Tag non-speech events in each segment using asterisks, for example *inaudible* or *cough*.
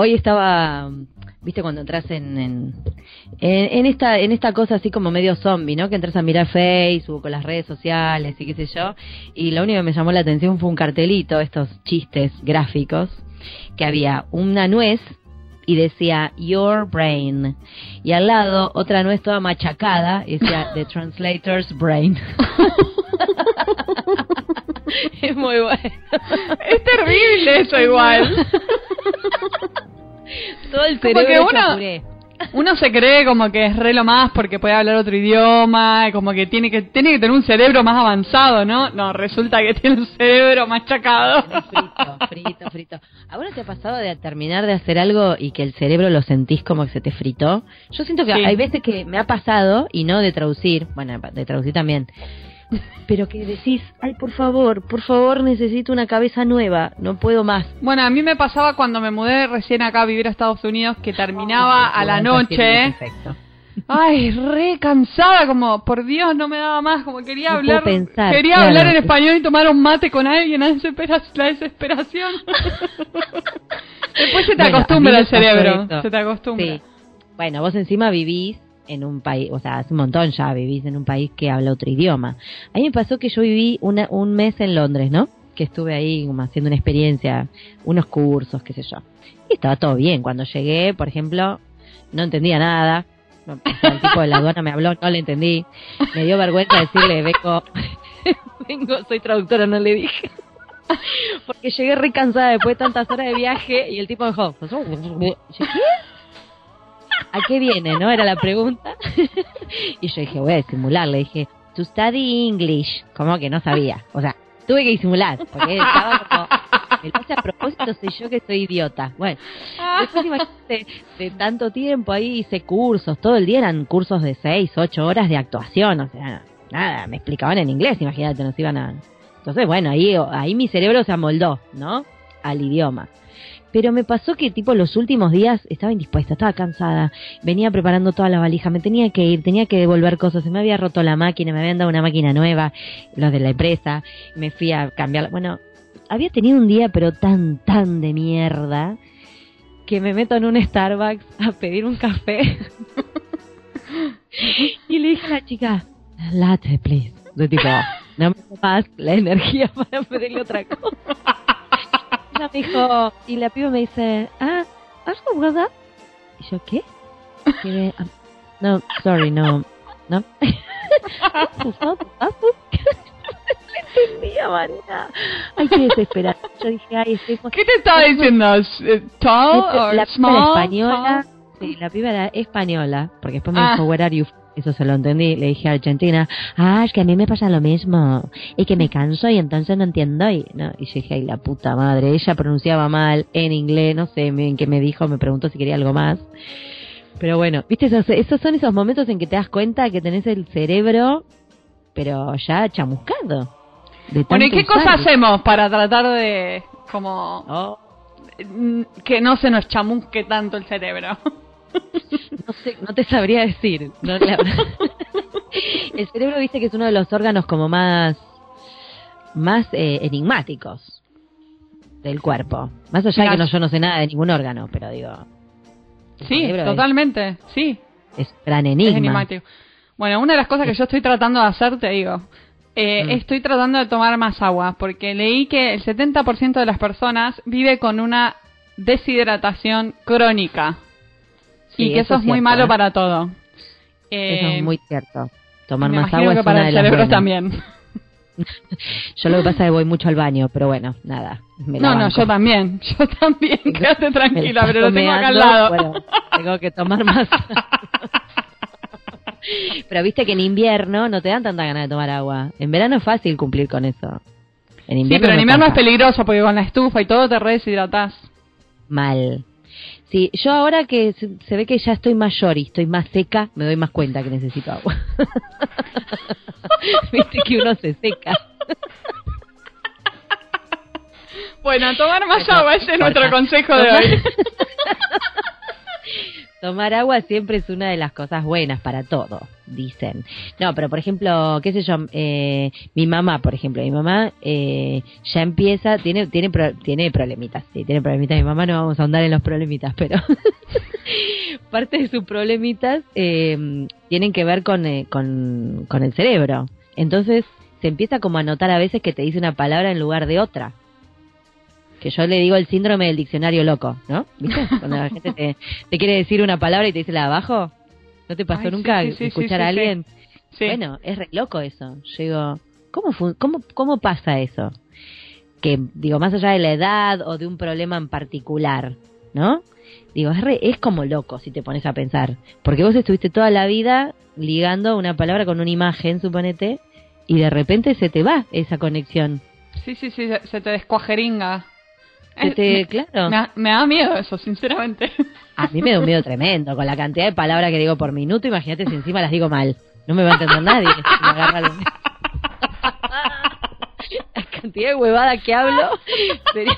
hoy estaba, viste cuando entras en, en, en, esta en esta cosa así como medio zombie, ¿no? Que entras a mirar Facebook, con las redes sociales y qué sé yo. Y lo único que me llamó la atención fue un cartelito, estos chistes gráficos, que había una nuez y decía Your Brain. Y al lado otra nuez toda machacada y decía *laughs* The Translator's Brain. *laughs* es muy bueno. Es terrible eso igual. *laughs* *laughs* Todo el cerebro uno, uno se cree como que es re lo más porque puede hablar otro idioma, como que tiene que tiene que tener un cerebro más avanzado, ¿no? No, resulta que *laughs* tiene un cerebro machacado. Frito, frito, frito. ¿A vos te ha pasado de terminar de hacer algo y que el cerebro lo sentís como que se te fritó? Yo siento que hay veces que me ha pasado, y no de traducir, bueno, de traducir también, pero que decís, ay, por favor, por favor, necesito una cabeza nueva, no puedo más. Bueno, a mí me pasaba cuando me mudé recién acá a vivir a Estados Unidos, que terminaba a la noche. Ay, re cansada, como por Dios no me daba más, como quería hablar, quería hablar en español y tomar un mate con alguien, la desesperación. *laughs* Después se te acostumbra el cerebro, se te acostumbra. Bueno, vos encima vivís en un país, o sea, hace un montón ya vivís en un país que habla otro idioma. A mí me pasó que yo viví una, un mes en Londres, ¿no? Que estuve ahí como haciendo una experiencia, unos cursos, qué sé yo. Y estaba todo bien. Cuando llegué, por ejemplo, no entendía nada. El tipo de la aduana me habló, no le entendí. Me dio vergüenza decirle, vengo, vengo, soy traductora, no le dije. Porque llegué re cansada después de tantas horas de viaje y el tipo me dijo, ¿qué? ¿A qué viene? ¿No? Era la pregunta. *laughs* y yo dije, voy a disimular. Le dije, to study English. Como que no sabía. O sea, tuve que disimular. Porque estaba como, me lo a propósito, soy yo que soy idiota. Bueno, después imagínate, de tanto tiempo ahí hice cursos. Todo el día eran cursos de 6, 8 horas de actuación. O sea, nada, me explicaban en inglés, imagínate, nos iban a... Entonces, bueno, ahí, ahí mi cerebro se amoldó, ¿no? Al idioma. Pero me pasó que tipo los últimos días estaba indispuesta, estaba cansada, venía preparando toda la valija, me tenía que ir, tenía que devolver cosas, se me había roto la máquina, me habían dado una máquina nueva, los de la empresa, me fui a cambiar, bueno, había tenido un día pero tan, tan de mierda que me meto en un Starbucks a pedir un café. *laughs* Y le dije a la chica, latte please, de tipo, no me más la energía para pedirle otra cosa me dijo, y la piba me dice, ah, ¿algo verdad? Y yo, ¿qué? Ah, no, sorry, no, no. *laughs* no entendía, María. Ay, qué desesperada. Yo dije, ay, estoy... ¿Qué te estaba diciendo? Eh, ¿Tall piba era española. Sí, la piba era española. Porque después me dijo, ah. where are you eso se lo entendí. Le dije a Argentina, ah, es que a mí me pasa lo mismo. Y que me canso y entonces no entiendo. Y, no, y yo dije, ay, la puta madre. Ella pronunciaba mal en inglés, no sé en qué me dijo, me preguntó si quería algo más. Pero bueno, viste, esos, esos son esos momentos en que te das cuenta que tenés el cerebro, pero ya chamuscado. Bueno, ¿y qué cosa hacemos para tratar de, como, oh. que no se nos chamusque tanto el cerebro? *laughs* No sé, no te sabría decir. el cerebro, viste que es uno de los órganos como más, más eh, enigmáticos del cuerpo. Más allá de que no, yo no sé nada de ningún órgano, pero digo. Sí, totalmente, sí. Es gran enigma. Bueno, una de las cosas que yo estoy tratando de hacer, te digo, eh, mm. estoy tratando de tomar más agua, porque leí que el 70% de las personas vive con una deshidratación crónica y que eso, es muy malo ¿eh? para todo. eso es eh, muy cierto. Tomar más agua que es para una el de cerebro también. *laughs* yo lo que pasa es que voy mucho al baño, pero bueno, nada. no, no, yo también. *laughs* Yo también, quédate tranquila, pero lo tengo acá al lado. Bueno, tengo que tomar más. *laughs* pero viste que en invierno no te dan tanta ganas de tomar agua. En verano es fácil cumplir con eso. En invierno sí, pero en invierno es peligroso porque con la estufa y todo te deshidratás. Mal. Sí, yo ahora que se, ve que ya estoy mayor y estoy más seca, me doy más cuenta que necesito agua. *laughs* Viste que uno se seca. Bueno, tomar más agua, ese es nuestro consejo de hoy. *laughs* Tomar agua siempre es una de las cosas buenas para todo, dicen. No, pero por ejemplo, qué sé yo, eh, mi mamá, por ejemplo, mi mamá eh, ya empieza, tiene tiene tiene problemitas, sí, tiene problemitas. Mi mamá no vamos a ahondar en los problemitas, pero *laughs* parte de sus problemitas eh, tienen que ver con, con, con el cerebro. Entonces se empieza como a notar a veces que te dice una palabra en lugar de otra que yo le digo el síndrome del diccionario loco, ¿no? ¿Viste? *laughs* Cuando la gente te, quiere decir una palabra y te dice la abajo. ¿No te pasó nunca escuchar a alguien? Bueno, es re loco eso. Yo digo, ¿cómo, cómo, ¿cómo pasa eso? Que, digo, más allá de la edad o de un problema en particular, ¿no? Digo, es, es como loco si te pones a pensar. Porque vos estuviste toda la vida ligando una palabra con una imagen, suponete, y de repente se te va esa conexión. Sí, sí, sí, se te descuajeringa. Este, claro. Me, da miedo eso, sinceramente. A mí me da un miedo *laughs* tremendo. Con la cantidad de palabras que digo por minuto, imagínate si encima las digo mal. No me va a entender nadie. *laughs* la cantidad de huevada que hablo. Sería...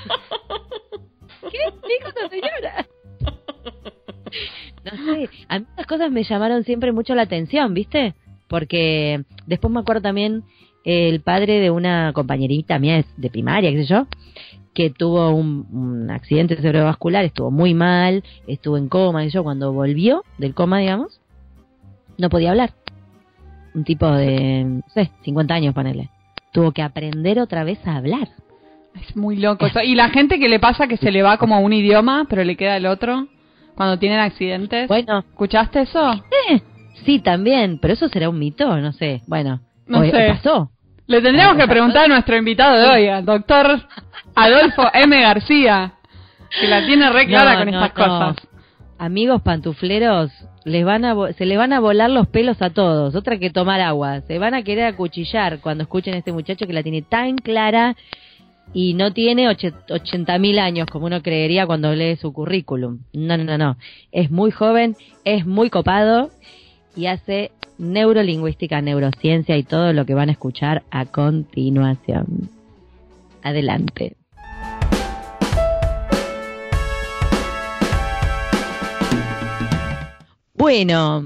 ¿Qué dijo señora? No sé, a mí estas cosas me llamaron siempre mucho la atención, ¿viste? Porque después me acuerdo también el padre de una compañerita mía de primaria, qué sé yo, que tuvo un, accidente cerebrovascular, estuvo muy mal, estuvo en coma, y yo cuando volvió del coma, digamos, no podía hablar. Un tipo de, no sé, 50 años, ponele. Tuvo que aprender otra vez a hablar. Es muy loco. *laughs* Y la gente que le pasa que se le va como un idioma, pero le queda el otro, cuando tienen accidentes. Bueno. ¿Escuchaste eso? Sí, también, pero eso será un mito, no sé. Bueno, no sé. pasó. Le tendríamos que preguntar a nuestro invitado de hoy, al doctor Adolfo M. García, que la tiene re clara con estas cosas. Amigos pantufleros, les van a, se le van a volar los pelos a todos. Otra que tomar agua. Se van a querer acuchillar cuando escuchen a este muchacho que la tiene tan clara y no tiene 80 mil años como uno creería cuando lee su currículum. No, no, no, no. Es muy joven, es muy copado y hace neurolingüística, neurociencia y todo lo que van a escuchar a continuación. Adelante. Bueno,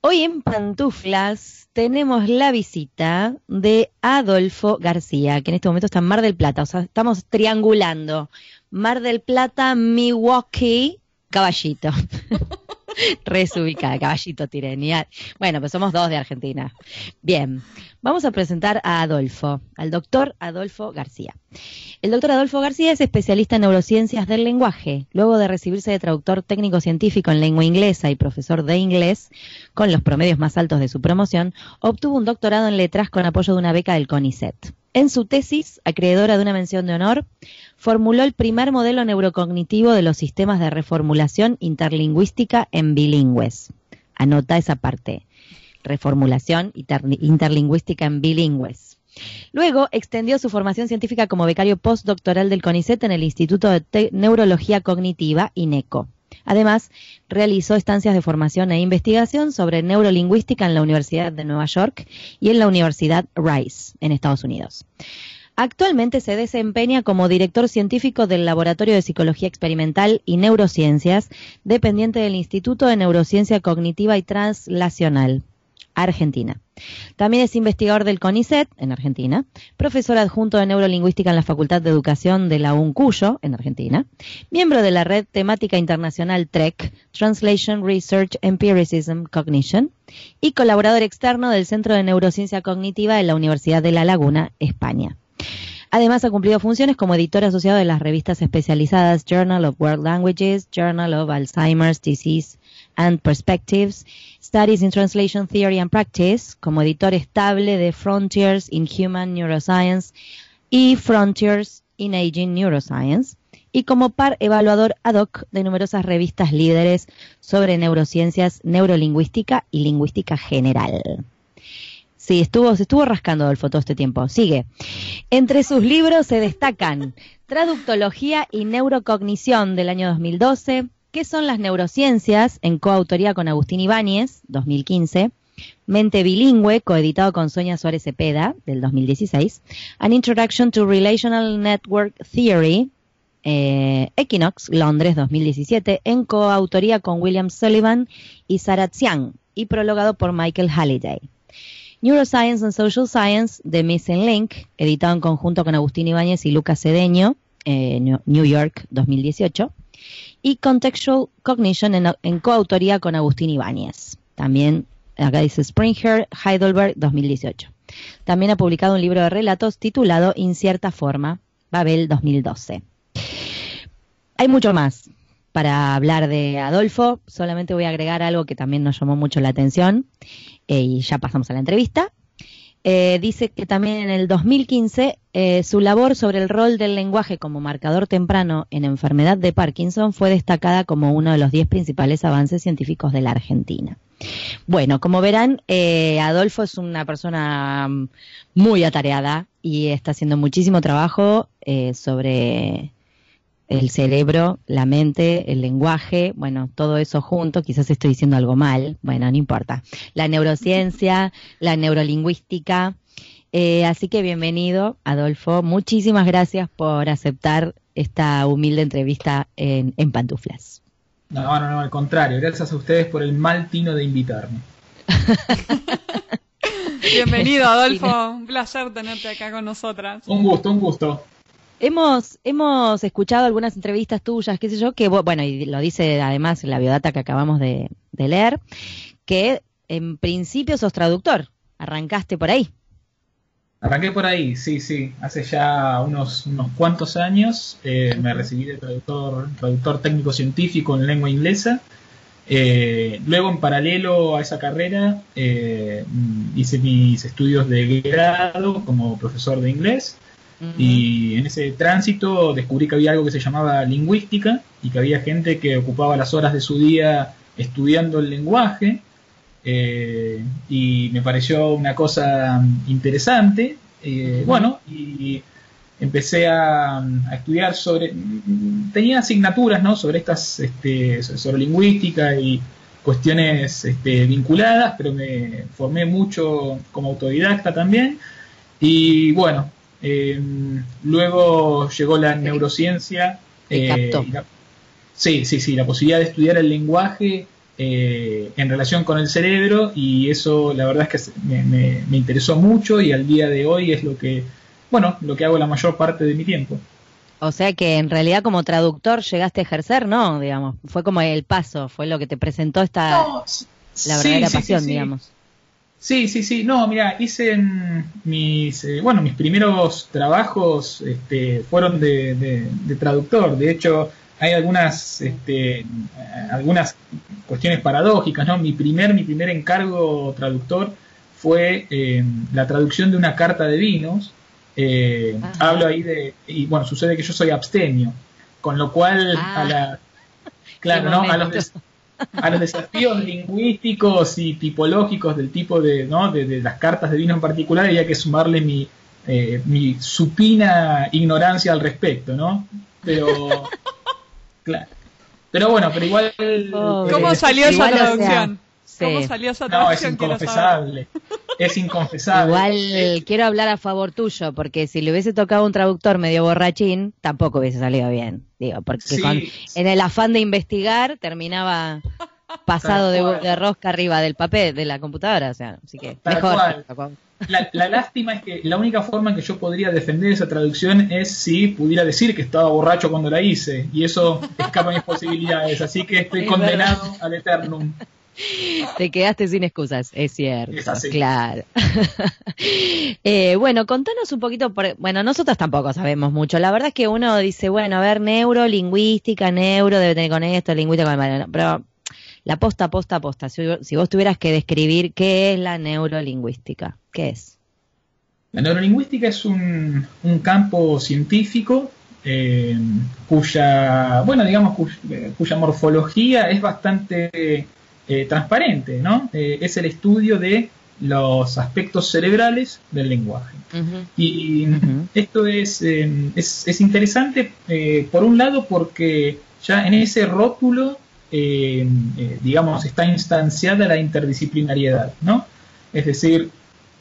hoy en Pantuflas tenemos la visita de Adolfo García, que en este momento está en Mar del Plata, o sea, estamos triangulando. Mar del Plata, Milwaukee, Caballito. *laughs* Resubicada, caballito tirenial. Bueno, pues somos dos de Argentina. Bien, vamos a presentar a Adolfo, al doctor Adolfo García. El doctor Adolfo García es especialista en neurociencias del lenguaje. Luego de recibirse de traductor técnico científico en lengua inglesa y profesor de inglés, con los promedios más altos de su promoción, obtuvo un doctorado en letras con apoyo de una beca del CONICET. En su tesis, acreedora de una mención de honor, formuló el primer modelo neurocognitivo de los sistemas de reformulación interlingüística en bilingües. Anota esa parte. Reformulación interlingüística en bilingües. Luego extendió su formación científica como becario postdoctoral del CONICET en el Instituto de Neurología Cognitiva, INECO. Además, realizó estancias de formación e investigación sobre neurolingüística en la Universidad de Nueva York y en la Universidad Rice, en Estados Unidos. Actualmente se desempeña como director científico del Laboratorio de Psicología Experimental y Neurociencias, dependiente del Instituto de Neurociencia Cognitiva y Translacional, Argentina. También es investigador del CONICET, en Argentina, profesor adjunto de neurolingüística en la Facultad de Educación de la UNCUYO, en Argentina, miembro de la red temática internacional TREC, Translation Research Empiricism Cognition, y colaborador externo del Centro de Neurociencia Cognitiva de la Universidad de La Laguna, España. Además, ha cumplido funciones como editor asociado de las revistas especializadas Journal of World Languages, Journal of Alzheimer's Disease and Perspectives, Studies in Translation Theory and Practice, como editor estable de Frontiers in Human Neuroscience y Frontiers in Aging Neuroscience, y como par evaluador ad hoc de numerosas revistas líderes sobre neurociencias, neurolingüística y lingüística general. Sí, estuvo, se estuvo rascando Adolfo todo este tiempo. Sigue. Entre sus libros se destacan *laughs* Traductología y Neurocognición del año 2012, ¿Qué son las neurociencias? en coautoría con Agustín Ibáñez, 2015. Mente bilingüe, coeditado con Sonia Suárez Cepeda, del 2016. An Introduction to Relational Network Theory, eh, Equinox, Londres, 2017, en coautoría con William Sullivan y Sarah Tsiang, y prologado por Michael Halliday. Neuroscience and Social Science, The Missing Link, editado en conjunto con Agustín Ibáñez y Lucas Cedeño, eh, New York 2018. Y Contextual Cognition en, coautoría con Agustín Ibáñez. También, acá dice Springer, Heidelberg 2018. También ha publicado un libro de relatos titulado Incierta Forma, Babel 2012. Hay mucho más para hablar de Adolfo, solamente voy a agregar algo que también nos llamó mucho la atención eh, y ya pasamos a la entrevista. Eh, dice que también en el 2015 eh, su labor sobre el rol del lenguaje como marcador temprano en enfermedad de Parkinson fue destacada como uno de los 10 principales avances científicos de la Argentina. Bueno, como verán, Adolfo es una persona mm, muy atareada y está haciendo muchísimo trabajo sobre el cerebro, la mente, el lenguaje, bueno, todo eso junto, quizás estoy diciendo algo mal, bueno, no importa. La neurociencia, la neurolingüística. Eh, así que bienvenido, Adolfo. Muchísimas gracias por aceptar esta humilde entrevista en, en Pantuflas. No, no, no, al contrario. Gracias a ustedes por el mal tino de invitarme. *laughs* Bienvenido, *laughs* Adolfo. Un placer tenerte acá con nosotras. Un gusto, un gusto. Hemos, hemos escuchado algunas entrevistas tuyas, qué sé yo, que, bueno, y lo dice además la biodata que acabamos de, leer, que en principio sos traductor. Arrancaste por ahí. Arranqué por ahí, sí, sí. Hace ya unos, unos cuantos años eh, me recibí de traductor, traductor técnico científico en lengua inglesa. Eh, luego, en paralelo a esa carrera, eh, hice mis estudios de grado como profesor de inglés y en ese tránsito descubrí que había algo que se llamaba lingüística y que había gente que ocupaba las horas de su día estudiando el lenguaje. Eh, y me pareció una cosa interesante. Eh, bueno, y empecé a, estudiar sobre. Tenía asignaturas ¿no? sobre estas, este, sobre lingüística y cuestiones este, vinculadas, pero me formé mucho como autodidacta también. Y bueno, eh, luego llegó la neurociencia. Eh, sí, sí, sí, la posibilidad de estudiar el lenguaje eh, en relación con el cerebro y eso la verdad es que me, interesó mucho y al día de hoy es lo que, bueno, lo que hago la mayor parte de mi tiempo. O sea que en realidad como traductor llegaste a ejercer, ¿no? Digamos, fue como el paso, fue lo que te presentó esta la verdadera pasión, digamos. Sí, sí, sí. No, mira, hice mis, eh, bueno, mis primeros trabajos este, fueron de, traductor. De hecho, hay algunas, este, algunas cuestiones paradójicas, ¿no? Mi primer, mi primer encargo traductor fue eh, la traducción de una carta de vinos. Eh, hablo ahí de, y bueno, sucede que yo soy abstemio, con lo cual a ah. la, *laughs* claro, ¿no? A los, a los desafíos lingüísticos y tipológicos del tipo de, ¿no? de, las cartas de vino en particular, había que sumarle mi, eh, mi supina ignorancia al respecto, ¿no? Pero, *laughs* claro. Pero bueno, pero igual... Oh, ¿Cómo salió esa traducción? ¿Cómo salió esa traducción? No, es inconfesable. Es inconfesable. Igual quiero hablar a favor tuyo, porque si le hubiese tocado un traductor medio borrachín, tampoco hubiese salido bien. Digo, porque en el afán de investigar terminaba pasado de, rosca arriba del papel de la computadora, o sea, así que mejor. La, la, lástima es que la única forma en que yo podría defender esa traducción es si pudiera decir que estaba borracho cuando la hice, y eso escapa mis posibilidades, así que estoy condenado al eternum. *laughs* Te quedaste sin excusas, es cierto. Claro. *laughs* Eh, bueno, contanos un poquito, bueno, nosotros tampoco sabemos mucho. La verdad es que uno dice, bueno, a ver, neuro, lingüística, neuro, debe tener con esto, lingüística con el pero la posta, posta, posta. Si, vos tuvieras que describir qué es la neurolingüística, ¿qué es? La neurolingüística es un, campo científico eh, cuya, bueno, digamos, cuya morfología es bastante eh, transparente, ¿no? Eh, es el estudio de los aspectos cerebrales del lenguaje. Y esto es, em, es, interesante, eh, por un lado, porque ya en ese rótulo, em, digamos, está instanciada la interdisciplinariedad, ¿no? Es decir,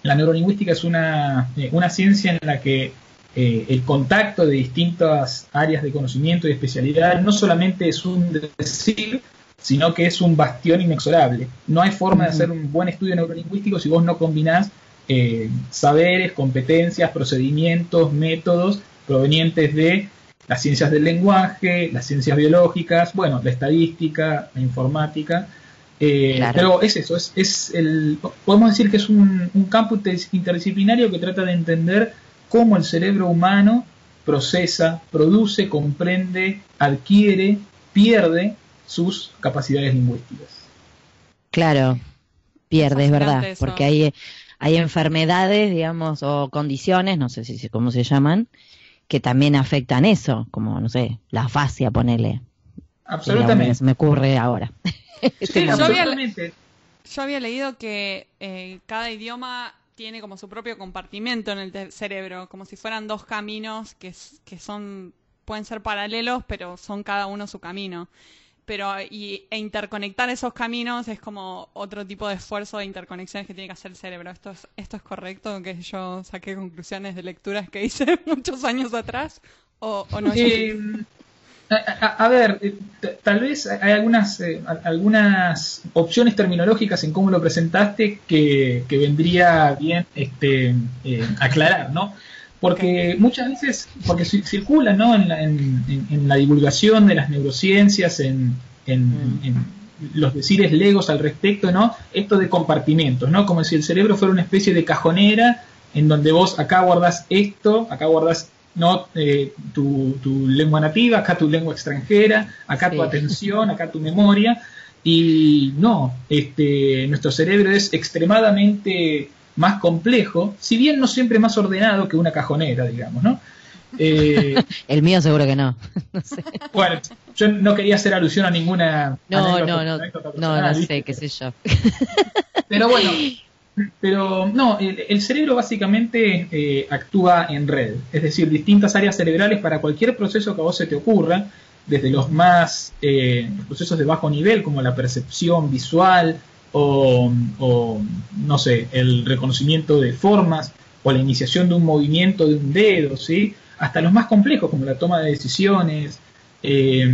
la neurolingüística es una, una ciencia en la que el contacto de distintas áreas de conocimiento y especialidad no solamente es un decir, sino que es un bastión inexorable. No hay forma de hacer un buen estudio neurolingüístico si vos no combinás eh, saberes, competencias, procedimientos, métodos provenientes de las ciencias del lenguaje, las ciencias biológicas, bueno, la estadística, la informática. Eh, pero es eso, es, es, el, podemos decir que es un, un campo interdisciplinario que trata de entender cómo el cerebro humano procesa, produce, comprende, adquiere, pierde sus capacidades lingüísticas. Claro, pierde, es verdad, porque hay, hay enfermedades, digamos, o condiciones, no sé si cómo se llaman, que también afectan eso, como, no sé, la fascia, ponele. Absolutamente. Me ocurre ahora. *laughs* Este yo, había, yo, había, leído que eh, cada idioma tiene como su propio compartimento en el cerebro, como si fueran dos caminos que, que son pueden ser paralelos, pero son cada uno su camino pero y, e interconectar esos caminos es como otro tipo de esfuerzo de interconexiones que tiene que hacer el cerebro. ¿Esto es, esto es correcto? ¿Que yo saqué conclusiones de lecturas que hice *laughs* muchos años atrás? ¿O, no? Eh, a, ver, eh, tal vez hay algunas, eh, algunas opciones terminológicas en cómo lo presentaste que, que vendría bien este, aclarar, ¿no? Porque muchas veces, porque circula ¿no? en, la, en, la divulgación de las neurociencias, en, mm. los decires legos al respecto, ¿no? Esto de compartimentos, ¿no? Como si el cerebro fuera una especie de cajonera en donde vos acá guardás esto, acá guardás no eh, tu, tu, lengua nativa, acá tu lengua extranjera, acá tu atención, acá tu memoria. Y no, este, nuestro cerebro es extremadamente más complejo, si bien no siempre más ordenado que una cajonera, digamos, ¿no? Eh, *laughs* el mío seguro que no. *laughs* Bueno, yo no quería hacer alusión a ninguna. No, no, no, no, no sé, qué sé yo. *laughs* Pero bueno, pero no, el, cerebro básicamente eh, actúa en red, es decir, distintas áreas cerebrales para cualquier proceso que a vos se te ocurra, desde los más eh, los procesos de bajo nivel como la percepción visual, o, no sé, el reconocimiento de formas o la iniciación de un movimiento de un dedo, ¿sí? hasta los más complejos como la toma de decisiones, eh,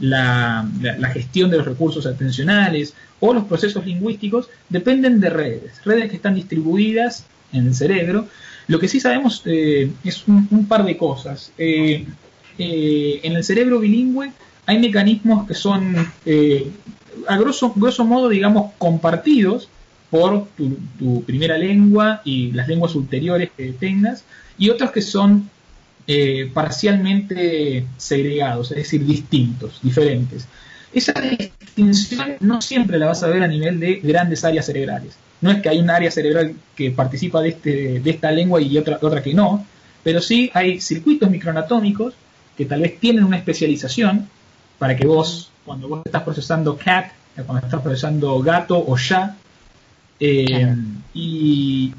la, gestión de los recursos atencionales o los procesos lingüísticos dependen de redes, redes que están distribuidas en el cerebro. Lo que sí sabemos eh, es un, par de cosas. Eh, en el cerebro bilingüe hay mecanismos que son a grosso, modo, digamos, compartidos por tu, primera lengua y las lenguas ulteriores que tengas, y otros que son eh, parcialmente segregados, es decir, distintos, diferentes. Esa distinción no siempre la vas a ver a nivel de grandes áreas cerebrales. No es que hay un área cerebral que participa de, este, de esta lengua y otra, otra que no, pero sí hay circuitos microanatómicos que tal vez tienen una especialización para que vos cuando vos estás procesando cat, cuando estás procesando gato o ya. Eh, y,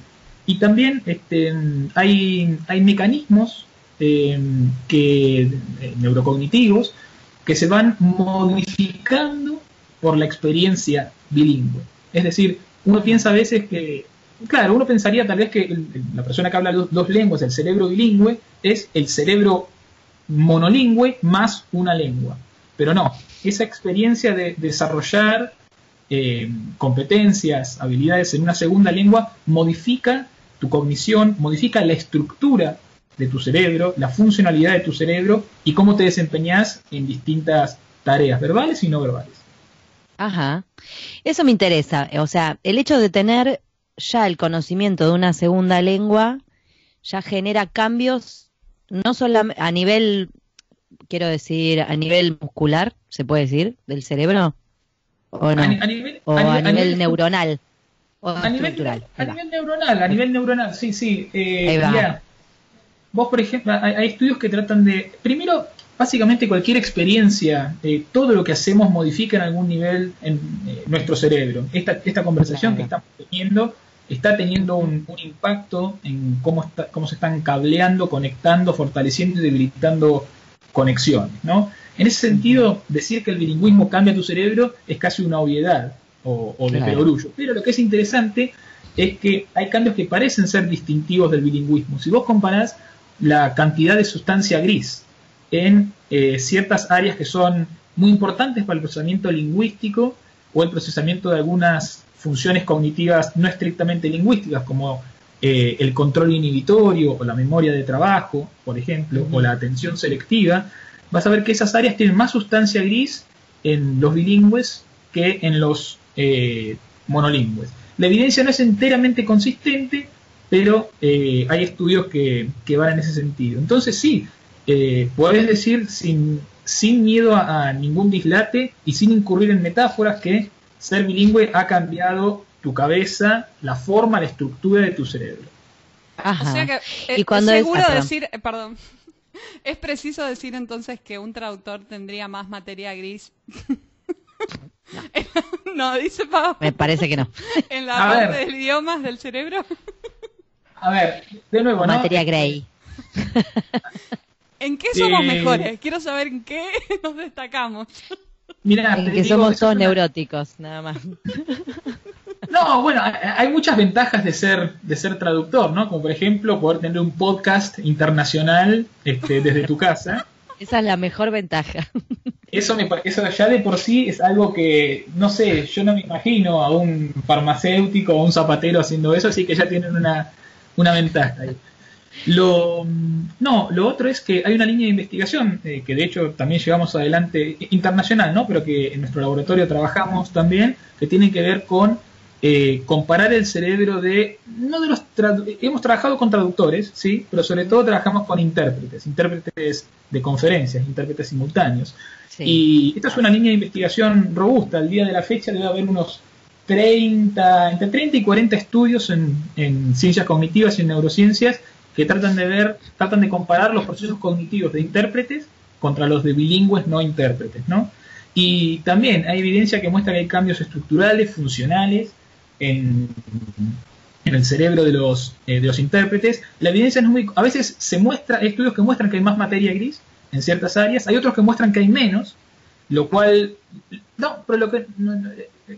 también este, hay, hay mecanismos eh, que, eh, neurocognitivos que se van modificando por la experiencia bilingüe. Es decir, uno piensa a veces que, claro, uno pensaría tal vez que la persona que habla dos lenguas, el cerebro bilingüe, es el cerebro monolingüe más una lengua. Pero no, esa experiencia de desarrollar eh, competencias, habilidades en una segunda lengua modifica tu cognición, modifica la estructura de tu cerebro, la funcionalidad de tu cerebro y cómo te desempeñas en distintas tareas, verbales y no verbales. Ajá. Eso me interesa. O sea, el hecho de tener ya el conocimiento de una segunda lengua ya genera cambios no solo a nivel quiero decir, a nivel muscular, se puede decir, del cerebro? ¿O no? A, nivel, o a, nivel, neuronal. O a nivel, a nivel neuronal, a nivel neuronal, sí, sí. Eh, vos, por ejemplo, hay, estudios que tratan de. Primero, básicamente cualquier experiencia, eh, todo lo que hacemos modifica en algún nivel en eh, nuestro cerebro. Esta, esta conversación que estamos teniendo está teniendo un, un, impacto en cómo, está, cómo se están cableando, conectando, fortaleciendo y debilitando conexiones, ¿no? En ese sentido, decir que el bilingüismo cambia tu cerebro es casi una obviedad o, de perorullo. Pero lo que es interesante es que hay cambios que parecen ser distintivos del bilingüismo. Si vos comparás la cantidad de sustancia gris en eh, ciertas áreas que son muy importantes para el procesamiento lingüístico o el procesamiento de algunas funciones cognitivas no estrictamente lingüísticas, como eh, el control inhibitorio o la memoria de trabajo, por ejemplo, o la atención selectiva, vas a ver que esas áreas tienen más sustancia gris en los bilingües que en los eh, monolingües. La evidencia no es enteramente consistente, pero eh, hay estudios que, van en ese sentido. Entonces sí, eh, podés decir sin, sin miedo a, ningún dislate y sin incurrir en metáforas que ser bilingüe ha cambiado tu cabeza, la forma, la estructura de tu cerebro. O sea que eh, es seguro decir, perdón, *laughs* es preciso decir entonces que un traductor tendría más materia gris. *laughs* No, dice Pablo. Me parece que no. *laughs* En la parte del idioma, del cerebro. A ver, de nuevo, ¿no? Materia gray. ¿En qué somos mejores? Quiero saber en qué nos destacamos. Mira, en que somos todos neuróticos, nada más. No, bueno, hay muchas ventajas de ser de ser traductor, ¿no? Como por ejemplo poder tener un podcast internacional este, desde tu casa. Esa es la mejor ventaja. Eso, me, eso ya de por sí es algo que, no sé, yo no me imagino a un farmacéutico o un zapatero haciendo eso, así que ya tienen una, una ventaja ahí. Lo, no, lo otro es que hay una línea de investigación eh, que de hecho también llevamos adelante internacional, ¿no? Pero que en nuestro laboratorio trabajamos también, que tiene que ver con eh, comparar el cerebro de no de los hemos trabajado con traductores, sí, pero sobre todo trabajamos con intérpretes, intérpretes de conferencias, intérpretes simultáneos. Y esta es una línea de investigación robusta. Al día de la fecha debe haber unos 30, entre 30 y 40 estudios en, ciencias cognitivas y en neurociencias que tratan de ver, tratan de comparar los procesos cognitivos de intérpretes contra los de bilingües no intérpretes, ¿no? Y también hay evidencia que muestra que hay cambios estructurales, funcionales en, el cerebro de los, eh, de los intérpretes. La evidencia no es muy... A veces se muestra, hay estudios que muestran que hay más materia gris en ciertas áreas, hay otros que muestran que hay menos, lo cual... No, pero lo que...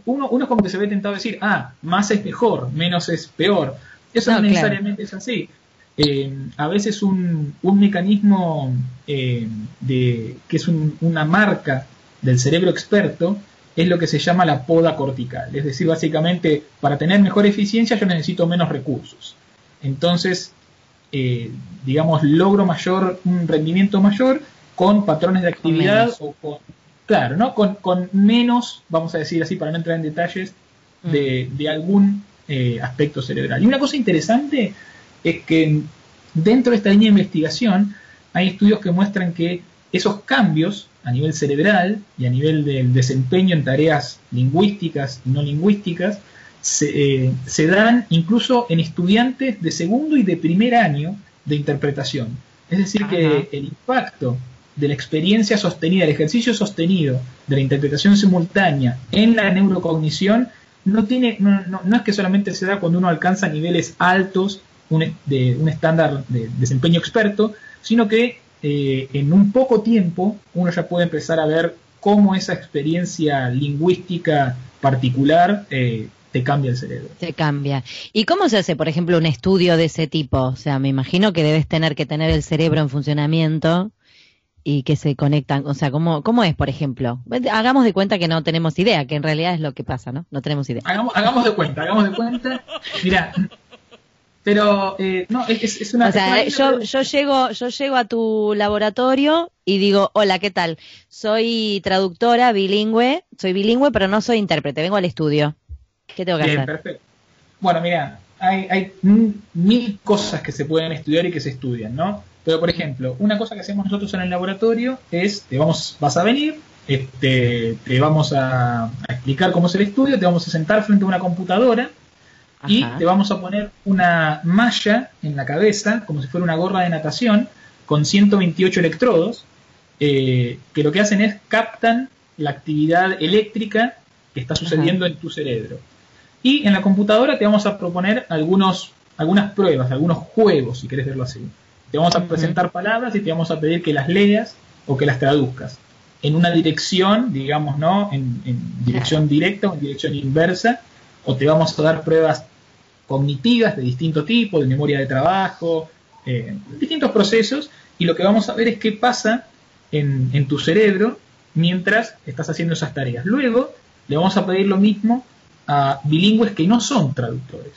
uno, uno es como que se ve tentado a decir, ah, más es mejor, menos es peor. Eso no, necesariamente es así. Eh, a veces un, un mecanismo eh, de, que es una marca del cerebro experto es lo que se llama la poda cortical. Es decir, básicamente, para tener mejor eficiencia yo necesito menos recursos. Entonces, eh, digamos, logro mayor, un rendimiento mayor con patrones de actividad o con, claro, ¿no? Con, menos, vamos a decir así, para no entrar en detalles, de, mm. algún eh, aspecto cerebral. Y una cosa interesante es que dentro de esta línea de investigación hay estudios que muestran que esos cambios a nivel cerebral y a nivel del desempeño en tareas lingüísticas y no lingüísticas se, eh, dan incluso en estudiantes de segundo y de primer año de interpretación. Es decir, que el impacto de la experiencia sostenida, el ejercicio sostenido de la interpretación simultánea en la neurocognición no, tiene, no, no, es que solamente se da cuando uno alcanza niveles altos de un estándar de desempeño experto, sino que eh, en un poco tiempo uno ya puede empezar a ver cómo esa experiencia lingüística particular eh, te cambia el cerebro. Te cambia. ¿Y cómo se hace, por ejemplo, un estudio de ese tipo? O sea, me imagino que debes tener que tener el cerebro en funcionamiento y que se conectan. O sea, ¿cómo, cómo es, por ejemplo? Hagamos de cuenta que no tenemos idea, que en realidad es lo que pasa, ¿no? No tenemos idea. Hagamos, hagamos de cuenta, hagamos de cuenta. Mira, pero eh, no, es, es, una. O sea, yo, yo, llego, yo llego a tu laboratorio y digo, hola, ¿qué tal? Soy traductora bilingüe, soy bilingüe, pero no soy intérprete, vengo al estudio. ¿Qué tengo que Bien, hacer? Perfecto. Bueno, mira, hay, hay mil cosas que se pueden estudiar y que se estudian, ¿no? Pero, por ejemplo, una cosa que hacemos nosotros en el laboratorio es, te vamos, vas a venir, este, te vamos a, a explicar cómo es el estudio, te vamos a sentar frente a una computadora y te vamos a poner una malla en la cabeza, como si fuera una gorra de natación, con 128 electrodos, eh, que lo que hacen es captan la actividad eléctrica que está sucediendo en tu cerebro. Y en la computadora te vamos a proponer algunos, algunas pruebas, algunos juegos, si querés verlo así. Te vamos a presentar palabras y te vamos a pedir que las leas o que las traduzcas en una dirección, digamos, ¿no? En, dirección directa o en dirección inversa, o te vamos a dar pruebas cognitivas de distinto tipo, de memoria de trabajo, eh, distintos procesos, y lo que vamos a ver es qué pasa en, tu cerebro mientras estás haciendo esas tareas. Luego le vamos a pedir lo mismo a bilingües que no son traductores.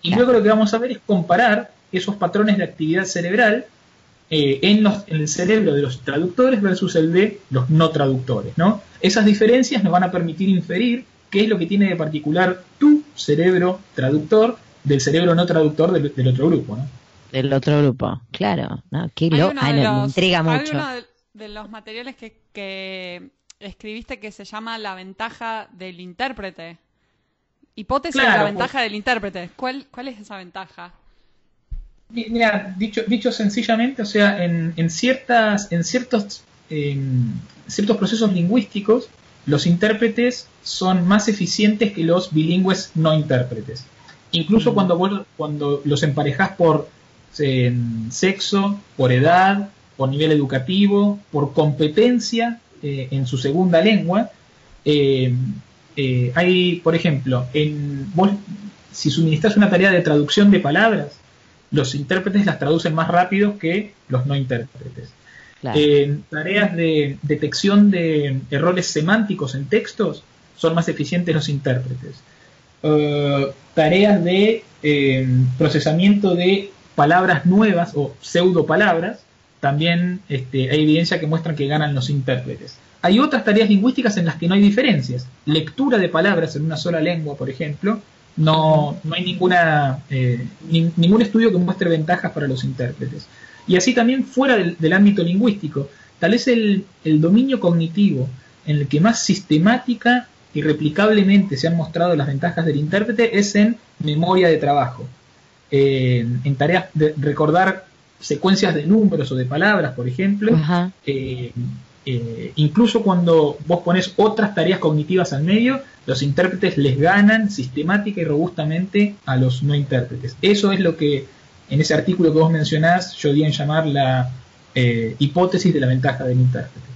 Y luego lo que vamos a ver es comparar esos patrones de actividad cerebral eh, en, el cerebro de los traductores versus el de los no traductores. ¿no? Esas diferencias nos van a permitir inferir qué es lo que tiene de particular tu cerebro traductor del cerebro no traductor del, otro grupo. ¿no? Del otro grupo, claro. ¿no? Qué lo, me intriga mucho. Hay de, los materiales que, que escribiste que se llama La ventaja del intérprete. Hipótesis de la ventaja del intérprete. ¿Cuál, ¿Cuál es esa ventaja? Mira, dicho, dicho sencillamente, o sea, en, en ciertas, en ciertos, ciertos procesos lingüísticos, los intérpretes son más eficientes que los bilingües no intérpretes. Incluso mm. cuando, cuando los emparejas por sexo, por edad, por nivel educativo, por competencia eh, en su segunda lengua, eh, eh, hay, por ejemplo, en, vos, si suministras una tarea de traducción de palabras, los intérpretes las traducen más rápido que los no intérpretes. En tareas de detección de errores semánticos en textos son más eficientes los intérpretes. Eh, tareas de eh, procesamiento de palabras nuevas o pseudo palabras, también este, hay evidencia que muestran que ganan los intérpretes. Hay otras tareas lingüísticas en las que no hay diferencias. Lectura de palabras en una sola lengua, por ejemplo, no, no hay ninguna, eh, ningún estudio que muestre ventajas para los intérpretes. Y así también fuera del, ámbito lingüístico, tal vez el, dominio cognitivo en el que más sistemática y replicablemente se han mostrado las ventajas del intérprete es en memoria de trabajo. en tareas de recordar secuencias de números o de palabras, por ejemplo, eh, incluso cuando vos pones otras tareas cognitivas al medio, los intérpretes les ganan sistemática y robustamente a los no intérpretes. Eso es lo que en ese artículo que vos mencionás yo di en llamar la eh, hipótesis de la ventaja del intérprete.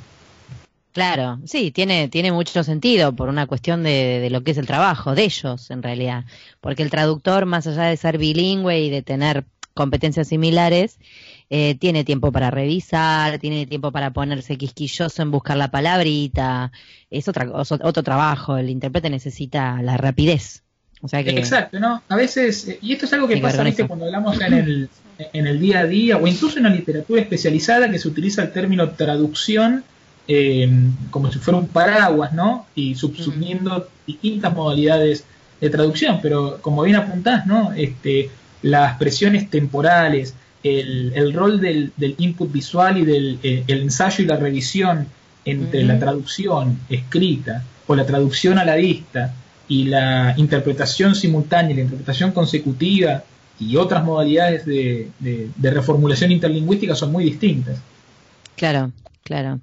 Claro, sí, tiene, tiene mucho sentido por una cuestión de, lo que es el trabajo de ellos, en realidad. Porque el traductor, más allá de ser bilingüe y de tener competencias similares, eh, tiene tiempo para revisar, tiene tiempo para ponerse quisquilloso en buscar la palabrita, es otra, otro trabajo, el intérprete necesita la rapidez. O sea que, Exacto, ¿no? A veces, eh, y esto es algo que pasa cuando hablamos en el, en el día a día o incluso en la literatura especializada que se utiliza el término traducción eh, como si fuera un paraguas, ¿no? Y subsumiendo distintas modalidades de traducción, pero como bien apuntás, ¿no? Este, las presiones temporales, el, rol del, input visual y del eh, el ensayo y la revisión entre la traducción escrita o la traducción a la vista y la interpretación simultánea la interpretación consecutiva y otras modalidades de, reformulación interlingüística son muy distintas. Claro, claro.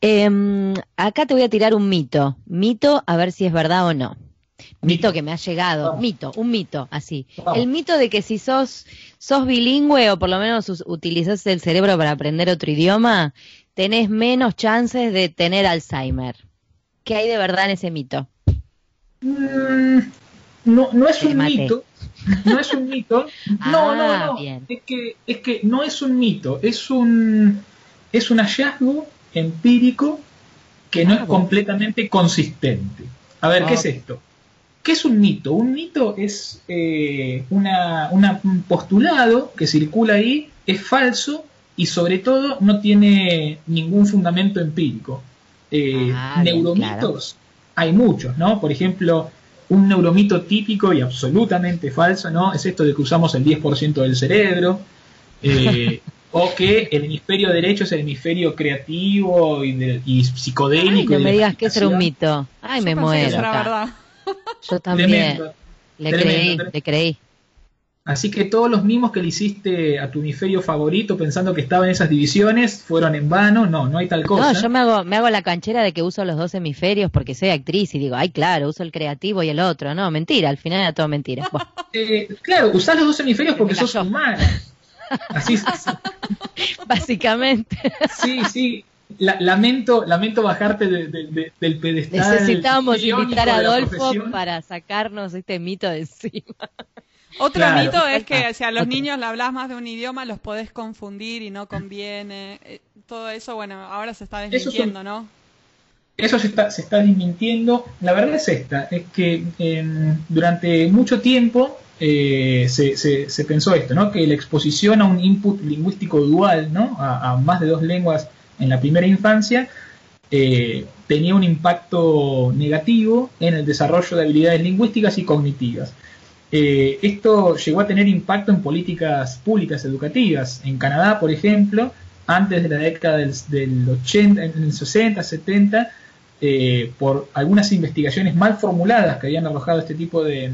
Em, acá te voy a tirar un mito. Mito, a ver si es verdad o no. Mito que me ha llegado, mito, un mito, así. El mito de que si sos, sos bilingüe o por lo menos utilizas el cerebro para aprender otro idioma, tenés menos chances de tener Alzheimer. ¿Qué hay de verdad en ese mito? Mm, no, no es un mito. No es un mito. *laughs* No, no, ah, no. Es que, es que no es un mito, es un, es un hallazgo empírico que no ah, es completamente consistente. A ver, ¿qué es esto? ¿Qué es un mito? Un mito es eh, una, un postulado que circula ahí, es falso y sobre todo no tiene ningún fundamento empírico. Eh, ah, neuromitos hay muchos, ¿no? Por ejemplo, un neuromito típico y absolutamente falso, ¿no? Es esto de que usamos el 10% del cerebro, eh, *laughs* o que el hemisferio derecho es el hemisferio creativo y, psicodélico. no me digas que es un mito. Ay, me muero. Yo también. le creí, le creí. Así que todos los mismos que le hiciste a tu hemisferio favorito pensando que estaba en esas divisiones fueron en vano. No, no hay tal cosa. No, yo me hago, me hago la canchera de que uso los dos hemisferios porque soy actriz y digo, ay, claro, uso el creativo y el otro. No, mentira, al final era todo mentira. *laughs* Eh, claro, usás los dos hemisferios porque sos humana. Así es. *laughs* Básicamente. Sí, sí lamento, lamento bajarte del pedestal. Necesitábamos invitar a Adolfo para sacarnos este mito de encima. Otro mito es que si a los niños le hablas más de un idioma los podés confundir y no conviene. Eh, todo eso, bueno, ahora se está desmintiendo, ¿no? eso se está, se está desmintiendo. La verdad es esta, es que em, durante mucho tiempo eh, se, se, pensó esto, ¿no? que la exposición a un input lingüístico dual, ¿no? a, más de dos lenguas en la primera infancia, eh, tenía un impacto negativo en el desarrollo de habilidades lingüísticas y cognitivas. Eh, esto llegó a tener impacto en políticas públicas educativas. En Canadá, por ejemplo, antes de la década del, 80, en el 60, 70, eh, por algunas investigaciones mal formuladas que habían arrojado este tipo de,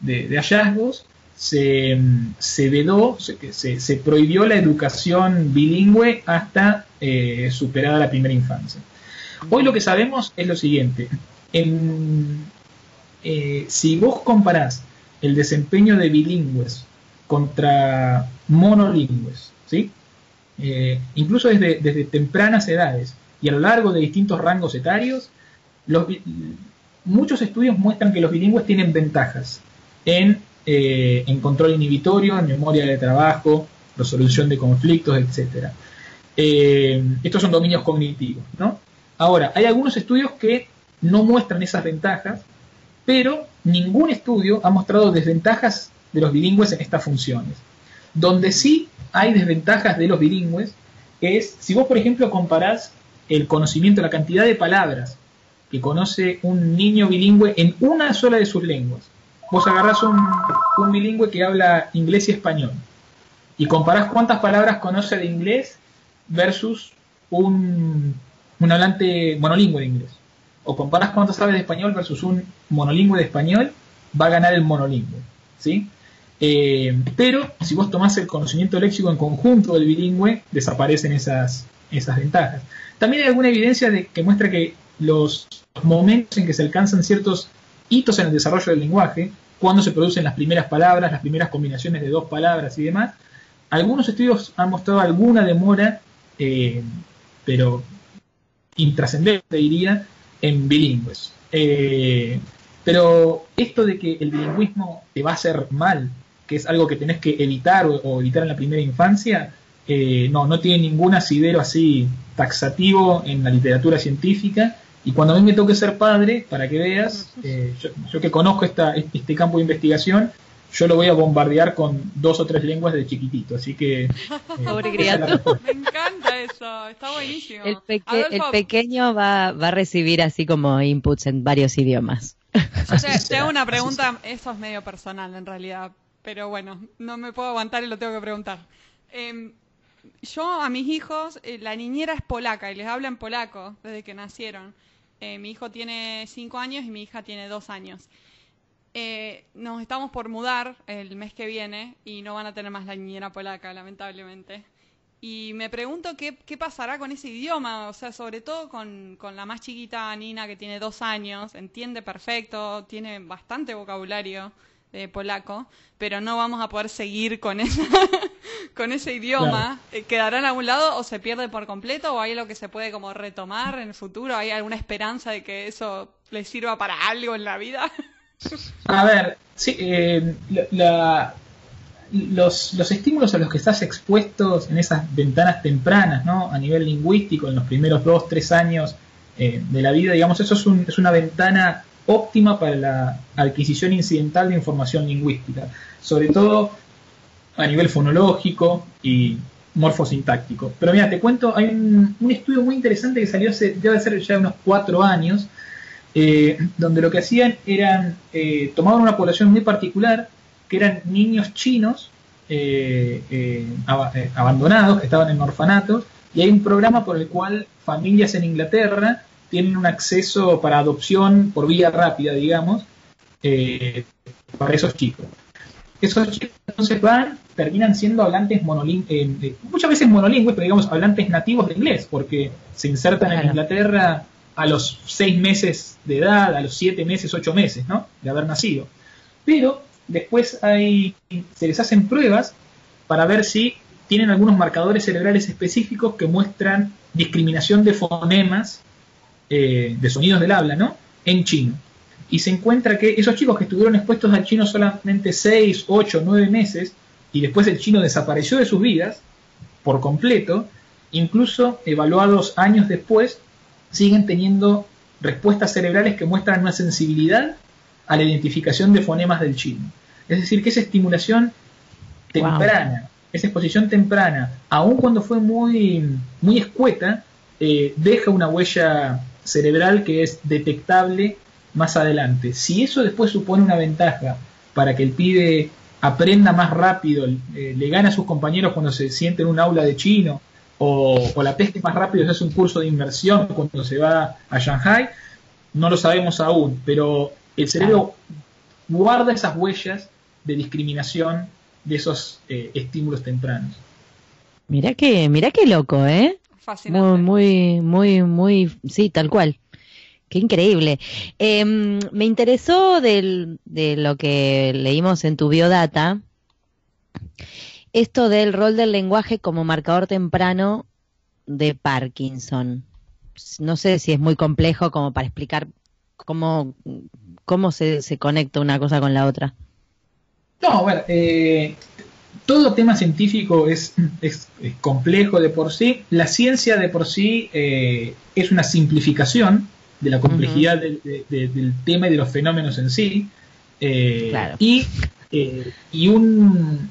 hallazgos, se, se vedó, se, prohibió la educación bilingüe hasta eh, superada la primera infancia. Hoy lo que sabemos es lo siguiente. si vos comparás el desempeño de bilingües contra monolingües, ¿sí? Eh, incluso desde, desde, tempranas edades y a lo largo de distintos rangos etarios, los, muchos estudios muestran que los bilingües tienen ventajas en, eh, en control inhibitorio, en memoria de trabajo, resolución de conflictos, etc. Eh, estos son dominios cognitivos, ¿no? Ahora, hay algunos estudios que no muestran esas ventajas, pero ningún estudio ha mostrado desventajas de los bilingües en estas funciones. Donde sí hay desventajas de los bilingües es si vos, por ejemplo, comparás el conocimiento, la cantidad de palabras que conoce un niño bilingüe en una sola de sus lenguas. Vos agarrás un, un bilingüe que habla inglés y español y comparás cuántas palabras conoce de inglés versus un, un hablante monolingüe de inglés. O comparas cuánto sabe de español versus un monolingüe de español, va a ganar el monolingüe. ¿sí? Eh, pero si vos tomás el conocimiento léxico en conjunto del bilingüe, desaparecen esas, esas ventajas. También hay alguna evidencia de, que muestra que los momentos en que se alcanzan ciertos hitos en el desarrollo del lenguaje, cuando se producen las primeras palabras, las primeras combinaciones de dos palabras y demás, algunos estudios han mostrado alguna demora, eh, pero intrascendente diría, en bilingües. Eh, pero esto de que el bilingüismo te va a hacer mal, que es algo que tenés que evitar o, evitar en la primera infancia, eh, no, no tiene ningún asidero así taxativo en la literatura científica. Y cuando a mí me toque ser padre, para que veas, eh, yo, que conozco esta, este campo de investigación, yo lo voy a bombardear con dos o tres lenguas de chiquitito, así que... Eh, *laughs* Pobre criatura. Me encanta eso, está buenísimo. El, pequeño va, va, a recibir así como inputs en varios idiomas. Yo te, hago una pregunta, eso es medio personal en realidad, pero bueno, no me puedo aguantar y lo tengo que preguntar. Em, yo a mis hijos, eh, la niñera es polaca y les habla en polaco desde que nacieron. Eh, mi hijo tiene cinco años y mi hija tiene dos años. Eh, nos estamos por mudar el mes que viene y no van a tener más la niñera polaca, lamentablemente. Y me pregunto qué, qué pasará con ese idioma, o sea, sobre todo con, con, la más chiquita Nina que tiene dos años, entiende perfecto, tiene bastante vocabulario de polaco, pero no vamos a poder seguir con, *laughs* esa, con ese idioma. Eh, ¿Quedará en algún lado o se pierde por completo o hay algo que se puede como retomar en el futuro? ¿Hay alguna esperanza de que eso le sirva para algo en la vida? *laughs* A ver, sí, eh, los, los, estímulos a los que estás expuestos en esas ventanas tempranas, ¿no? A nivel lingüístico, en los primeros dos, tres años eh, de la vida, digamos, eso es, un, es una ventana óptima para la adquisición incidental de información lingüística, sobre todo a nivel fonológico y morfosintáctico. Pero mira, te cuento, hay un, estudio muy interesante que salió hace, debe ser ya unos cuatro años, eh, donde lo que hacían eran, eh, tomaban una población muy particular, que eran niños chinos eh, abandonados, que estaban en orfanatos, y hay un programa por el cual familias en Inglaterra tienen un acceso para adopción por vía rápida, digamos, para esos chicos. Esos chicos entonces van, terminan siendo hablantes monolingües, muchas veces monolingües, pero digamos hablantes nativos de inglés, porque se insertan en Inglaterra a los seis meses de edad, a los siete meses, ocho meses, ¿no? De haber nacido. Pero después hay, se les hacen pruebas para ver si tienen algunos marcadores cerebrales específicos que muestran discriminación de fonemas, eh, de sonidos del habla, ¿no? En chino. Y se encuentra que esos chicos que estuvieron expuestos al chino solamente seis, ocho, nueve meses, y después el chino desapareció de sus vidas por completo, incluso evaluados años después, siguen teniendo respuestas cerebrales que muestran una sensibilidad a la identificación de fonemas del chino. Es decir, que esa estimulación temprana, esa exposición temprana, aun cuando fue muy, muy escueta, eh, deja una huella cerebral que es detectable más adelante. Si eso después supone una ventaja para que el pibe aprenda más rápido, eh, le gane a sus compañeros cuando se siente en un aula de chino, o, la pesque más rápido se hace un curso de inmersión cuando se va a Shanghai, no lo sabemos aún, pero el cerebro guarda esas huellas de discriminación de esos eh, estímulos tempranos. Mira que, mira qué loco, ¿eh? Fascinante. Muy, muy, muy, muy, sí, tal cual. Qué increíble. Em, me interesó del, de lo que leímos en tu biodata, esto del rol del lenguaje como marcador temprano de Parkinson. No sé si es muy complejo como para explicar cómo, cómo se, se conecta una cosa con la otra. No, bueno, eh, todo tema científico es, es, complejo de por sí. La ciencia de por sí eh, es una simplificación de la complejidad del tema y de los fenómenos en sí. Eh, y, y un,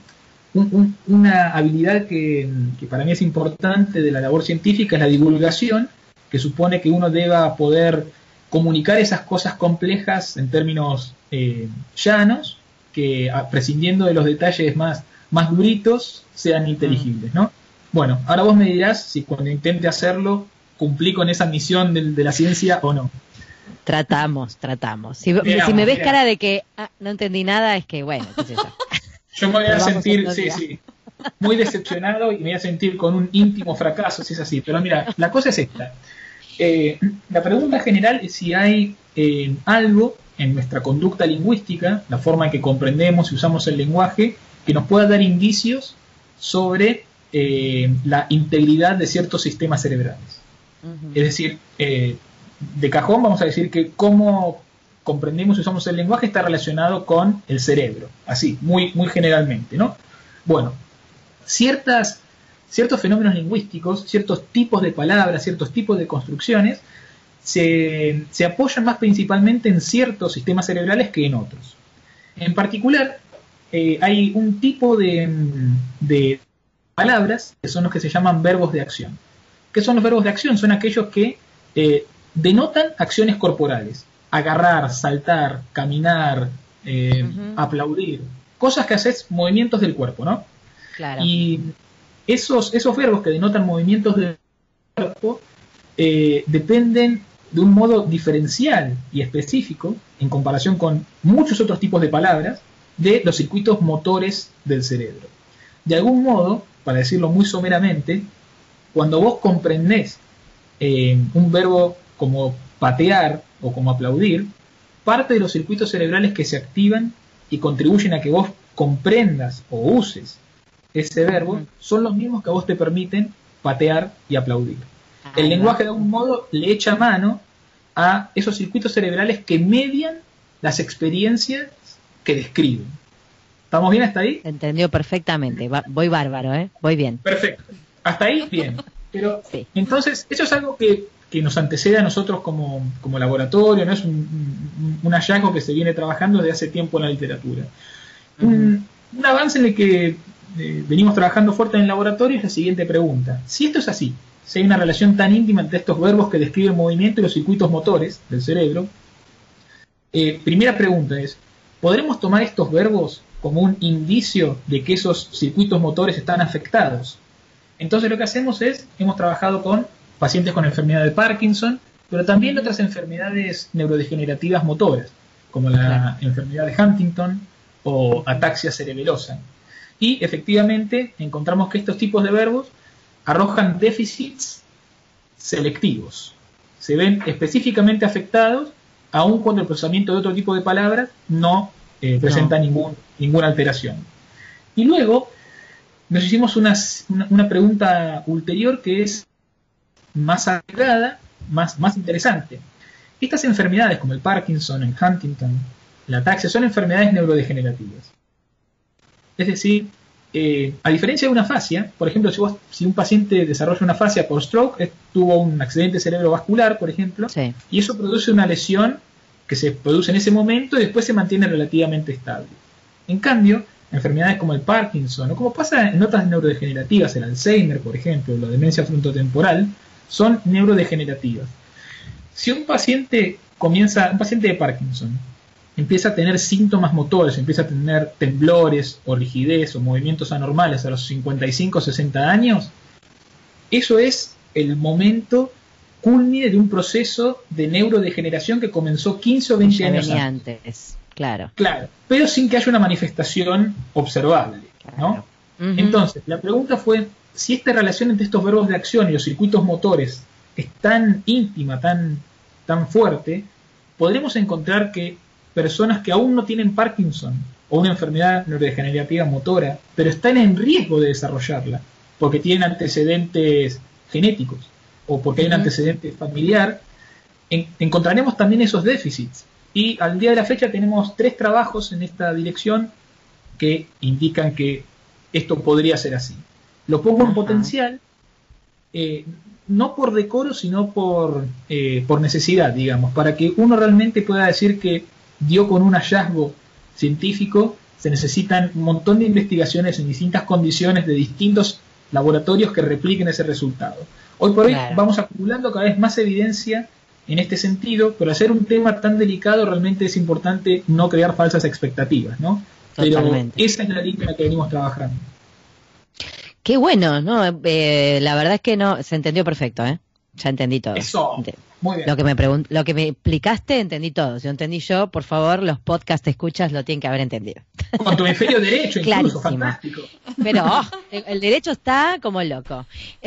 una habilidad que, para mí es importante de la labor científica es la divulgación, que supone que uno deba poder comunicar esas cosas complejas en términos eh, llanos, que prescindiendo de los detalles más, más duritos sean inteligibles, ¿no? Bueno, ahora vos me dirás si cuando intente hacerlo cumplí con esa misión de, la ciencia o no. Tratamos, tratamos. Si, me ves cara de que ah, no entendí nada, es que bueno, qué sé yo. Yo me voy a sentir, sí, sí, muy decepcionado y me voy a sentir con un íntimo fracaso si es así. Pero mira, la cosa es esta. Eh, la pregunta general es si hay eh, algo en nuestra conducta lingüística, la forma en que comprendemos y usamos el lenguaje, que nos pueda dar indicios sobre eh, la integridad de ciertos sistemas cerebrales. Es decir, de cajón vamos a decir que cómo comprendemos y usamos el lenguaje está relacionado con el cerebro, así, muy, muy generalmente, ¿no? Bueno, ciertos fenómenos lingüísticos, ciertos tipos de palabras, ciertos tipos de construcciones, se, apoyan más principalmente en ciertos sistemas cerebrales que en otros. En particular, eh, hay un tipo de, palabras que son los que se llaman verbos de acción. ¿Qué son los verbos de acción? Son aquellos que eh, denotan acciones corporales agarrar, saltar, caminar, eh, aplaudir, cosas que haces movimientos del cuerpo, ¿no? Claro. Y esos, esos verbos que denotan movimientos del cuerpo eh, dependen de un modo diferencial y específico, en comparación con muchos otros tipos de palabras, de los circuitos motores del cerebro. De algún modo, para decirlo muy someramente, cuando vos comprendés eh, un verbo como patear o como aplaudir, parte de los circuitos cerebrales que se activan y contribuyen a que vos comprendas o uses ese verbo son los mismos que a vos te permiten patear y aplaudir. El lenguaje de algún modo le echa mano a esos circuitos cerebrales que median las experiencias que describen. ¿Estamos bien hasta ahí? Entendió perfectamente. voy bárbaro, ¿eh? Voy bien. Perfecto. Hasta ahí, bien. *laughs* Pero entonces, eso es algo que que nos antecede a nosotros como, laboratorio, no es un, hallazgo que se viene trabajando desde hace tiempo en la literatura. un, avance en el que eh, venimos trabajando fuerte en el laboratorio es la siguiente pregunta. Si esto es así, si hay una relación tan íntima entre estos verbos que describen el movimiento y los circuitos motores del cerebro, eh, primera pregunta es, ¿podremos tomar estos verbos como un indicio de que esos circuitos motores están afectados? Entonces lo que hacemos es, hemos trabajado con pacientes con enfermedad de Parkinson, pero también otras enfermedades neurodegenerativas motoras, como la enfermedad de Huntington o ataxia cerebelosa. Y efectivamente encontramos que estos tipos de verbos arrojan déficits selectivos. Se ven específicamente afectados aun cuando el procesamiento de otro tipo de palabras no eh, presenta Ningún, ninguna alteración. Y luego nos hicimos una, una pregunta ulterior que es más agregada, más, más interesante. Estas enfermedades como el Parkinson, el Huntington, la ataxia, son enfermedades neurodegenerativas. Es decir, eh, a diferencia de una fascia, por ejemplo, si, si un paciente desarrolla una fascia por stroke, tuvo un accidente cerebrovascular, por ejemplo, y eso produce una lesión que se produce en ese momento y después se mantiene relativamente estable. En cambio, enfermedades como el Parkinson o como pasa en otras neurodegenerativas, el Alzheimer, por ejemplo, la demencia frontotemporal, son neurodegenerativas. Si un paciente comienza, un paciente de Parkinson, empieza a tener síntomas motores, empieza a tener temblores o rigidez o movimientos anormales a los 55 o 60 años, eso es el momento culmine de un proceso de neurodegeneración que comenzó 15 o 20 años antes. Claro. Claro, pero sin que haya una manifestación observable, ¿no? Entonces, la pregunta fue si esta relación entre estos verbos de acción y los circuitos motores es tan íntima, tan, tan fuerte, podremos encontrar que personas que aún no tienen Parkinson o una enfermedad neurodegenerativa motora, pero están en riesgo de desarrollarla, porque tienen antecedentes genéticos o porque hay un antecedente familiar, encontraremos también esos déficits. Y al día de la fecha tenemos tres trabajos en esta dirección que indican que esto podría ser así. Lo pongo en potencial, eh, no por decoro, sino por, eh, por necesidad, digamos, para que uno realmente pueda decir que dio con un hallazgo científico, se necesitan un montón de investigaciones en distintas condiciones de distintos laboratorios que repliquen ese resultado. Hoy por hoy vamos acumulando cada vez más evidencia en este sentido, pero hacer un tema tan delicado realmente es importante no crear falsas expectativas, ¿no? Pero esa es la línea que venimos trabajando. Qué bueno, ¿no? Eh, la verdad es que no, se entendió perfecto, ¿eh? Ya entendí todo. Eso. Muy bien. Lo que me lo que me explicaste, entendí todo. Si lo entendí yo, por favor, los podcast escuchas lo tienen que haber entendido. Con tu hemisferio derecho, incluso, fantástico. Pero oh, el derecho está como loco. *laughs*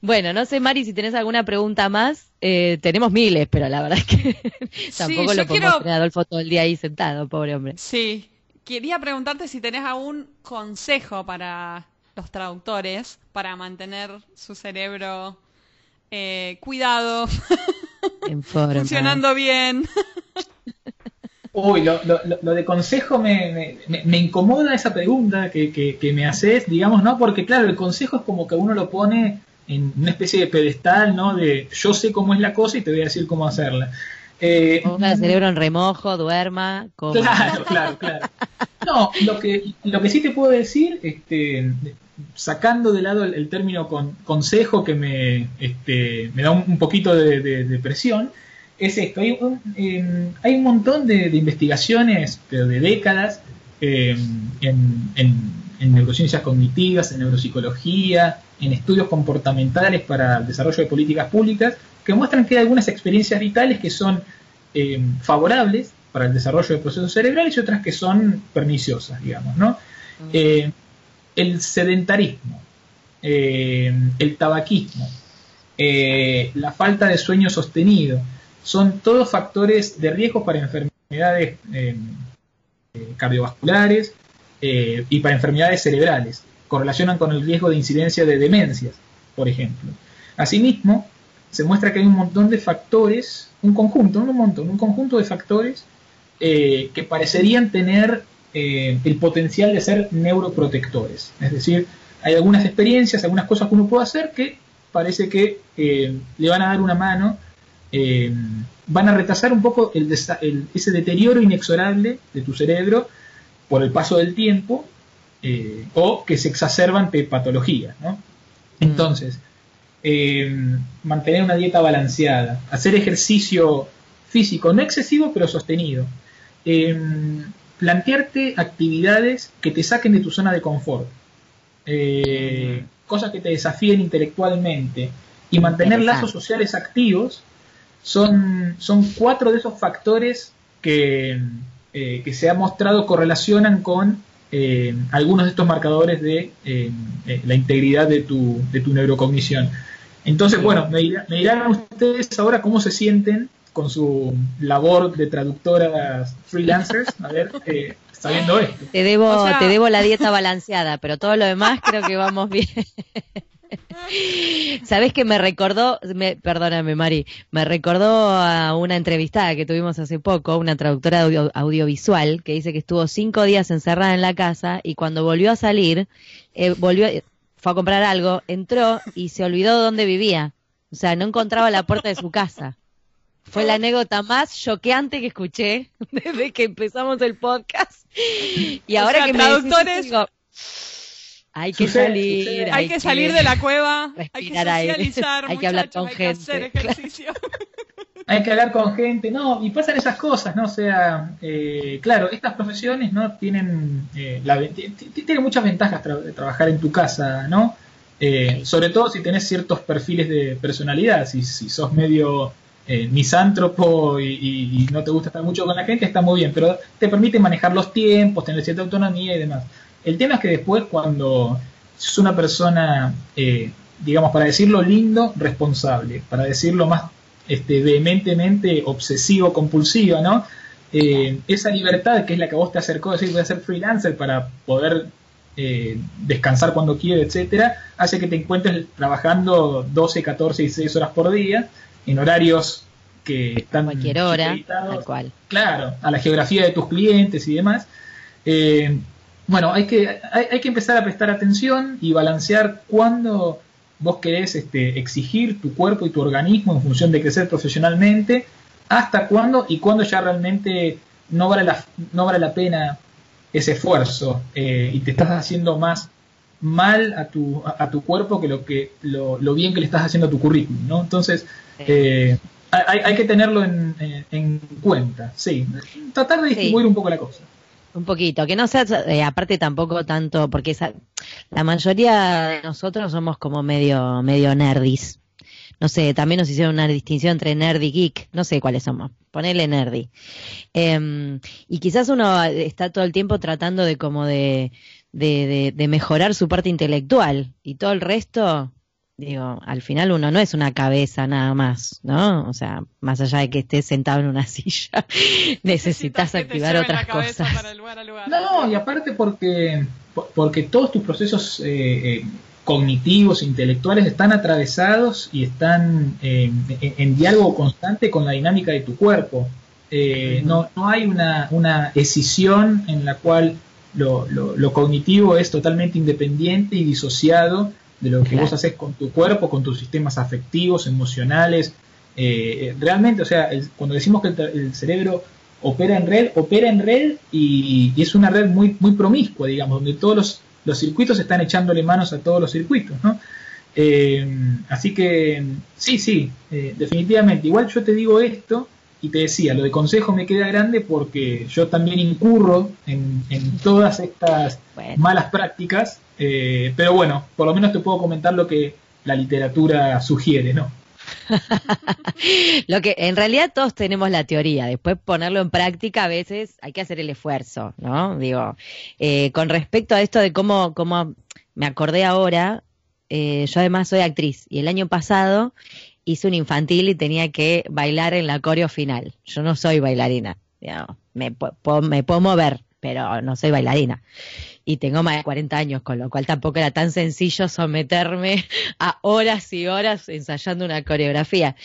Bueno, no sé, Mari, si tenés alguna pregunta más. Eh, tenemos miles, pero la verdad es que *laughs* tampoco lo podemos quiero... Adolfo todo el día ahí sentado, pobre hombre. Sí. Quería preguntarte si tenés algún consejo para los traductores para mantener su cerebro eh, cuidado, *laughs* funcionando bien. *laughs* Uy, lo, lo, de consejo me, me, incomoda esa pregunta que, que, me haces, digamos, ¿no? Porque claro, el consejo es como que uno lo pone en una especie de pedestal, ¿no? De yo sé cómo es la cosa y te voy a decir cómo hacerla. Eh, Ponga el cerebro en remojo, duerma, coma. Claro, claro, claro. No, lo que, lo que sí te puedo decir, este, sacando de lado el, término con, consejo que me, este, me da un, poquito de, presión, es esto. Hay un, hay un montón de, investigaciones, pero de décadas, em, en, en, neurociencias cognitivas, en neuropsicología, en estudios comportamentales para el desarrollo de políticas públicas, que muestran que hay algunas experiencias vitales que son em, favorables para el desarrollo de procesos cerebrales y otras que son perniciosas, digamos, ¿no? el sedentarismo, eh, el tabaquismo, eh, la falta de sueño sostenido, son todos factores de riesgo para enfermedades eh, cardiovasculares y para enfermedades cerebrales. Correlacionan con el riesgo de incidencia de demencias, por ejemplo. Asimismo, se muestra que hay un montón de factores, un conjunto, no un montón, un conjunto de factores que parecerían tener eh, el potencial de ser neuroprotectores. Es decir, hay algunas experiencias, algunas cosas que uno puede hacer que parece que eh, le van a dar una mano, eh, van a retrasar un poco el, ese deterioro inexorable de tu cerebro por el paso del tiempo o que se exacerban ante patologías. ¿no? Mm. Entonces, mantener una dieta balanceada, hacer ejercicio físico, no excesivo, pero sostenido. Plantearte actividades que te saquen de tu zona de confort, eh, cosas que te desafíen intelectualmente. Y mantener lazos sociales activos son, son cuatro de esos factores que, eh, que se ha mostrado correlacionan con eh, algunos de estos marcadores de la integridad de tu, de tu neurocognición. Entonces, bueno, me, me dirán ustedes ahora cómo se sienten con su labor de traductoras freelancers, a ver, eh, está viendo esto. Te debo, te debo la dieta balanceada, pero todo lo demás creo que vamos bien. *laughs* Sabes que me recordó, perdóname Mari, me recordó a una entrevistada que tuvimos hace poco, una traductora audiovisual, que dice que estuvo cinco días encerrada en la casa y cuando volvió a salir, eh, volvió, fue a comprar algo, entró y se olvidó dónde vivía. O sea, no encontraba la puerta de su casa. Fue la anécdota más choqueante que escuché *laughs* desde que empezamos el podcast. Y ahora que traductores... me hay que salir, hay, que, salir de la cueva, hay que socializar, hay que hablar con gente. hay que hablar con gente, no, y pasan esas cosas, ¿no? O sea, eh, claro, estas profesiones, ¿no? Tienen, eh, tienen muchas ventajas de trabajar en tu casa, ¿no? Eh, sobre todo si tenés ciertos perfiles de personalidad, si, si sos medio eh, misántropo y, no te gusta estar mucho con la gente, está muy bien, pero te permite manejar los tiempos, tener cierta autonomía y demás. El tema es que después cuando es una persona, eh, digamos, para decirlo lindo, responsable, para decirlo más este, vehementemente obsesivo, compulsiva, ¿no? Eh, esa libertad que es la que vos te acercó a decir voy a ser freelancer para poder descansar cuando quiero, etcétera, hace que te encuentres trabajando 12, 14 y 6 horas por día en horarios que están cualquier hora, tal cual. Claro, a la geografía de tus clientes y demás. Eh, bueno, hay que, hay, que empezar a prestar atención y balancear cuándo vos querés este, exigir tu cuerpo y tu organismo en función de crecer profesionalmente, hasta cuándo y cuándo ya realmente no vale la, no vale la pena ese esfuerzo eh, y te estás haciendo más mal a tu, a, tu cuerpo que lo que lo, lo, bien que le estás haciendo a tu currículum, ¿no? Entonces, eh, hay, hay, que tenerlo en, en, cuenta, sí. Tratar de distribuir un poco la cosa. Un poquito, que no sea, eh, aparte tampoco tanto, porque esa, la mayoría de nosotros somos como medio, medio nerdis. No sé, también nos hicieron una distinción entre nerd y geek, no sé cuáles somos, ponele nerdy. Em, y quizás uno está todo el tiempo tratando de como de, de, de mejorar su parte intelectual y todo el resto, digo, al final uno no es una cabeza nada más, ¿no? O sea, más allá de que estés sentado en una *laughs* silla, necesitas activar otras cosas. No, y aparte porque, porque todos tus procesos eh, eh, cognitivos, intelectuales están atravesados y están eh, en, diálogo constante con la dinámica de tu cuerpo. no, no hay una, una escisión en la cual lo, lo, lo cognitivo es totalmente independiente y disociado de lo que vos haces con tu cuerpo, con tus sistemas afectivos, emocionales. Eh, realmente, o sea, cuando decimos que el, cerebro opera en red, opera en red y, es una red muy, muy promiscua, digamos, donde todos los, los, circuitos están echándole manos a todos los circuitos, ¿no? Eh, así que, sí, sí, eh, definitivamente. Igual yo te digo esto y te decía, lo de consejo me queda grande porque yo también incurro en, en todas estas malas prácticas eh, pero bueno, por lo menos te puedo comentar lo que la literatura sugiere, ¿no? *laughs* lo que en realidad todos tenemos la teoría, después ponerlo en práctica a veces hay que hacer el esfuerzo, ¿no? Digo, eh, con respecto a esto de cómo, cómo me acordé ahora, eh, yo además soy actriz y el año pasado hice un infantil y tenía que bailar en la coreo final. Yo no soy bailarina, me, me puedo mover, pero no soy bailarina y tengo más de 40 años, con lo cual tampoco era tan sencillo someterme a horas y horas ensayando una coreografía.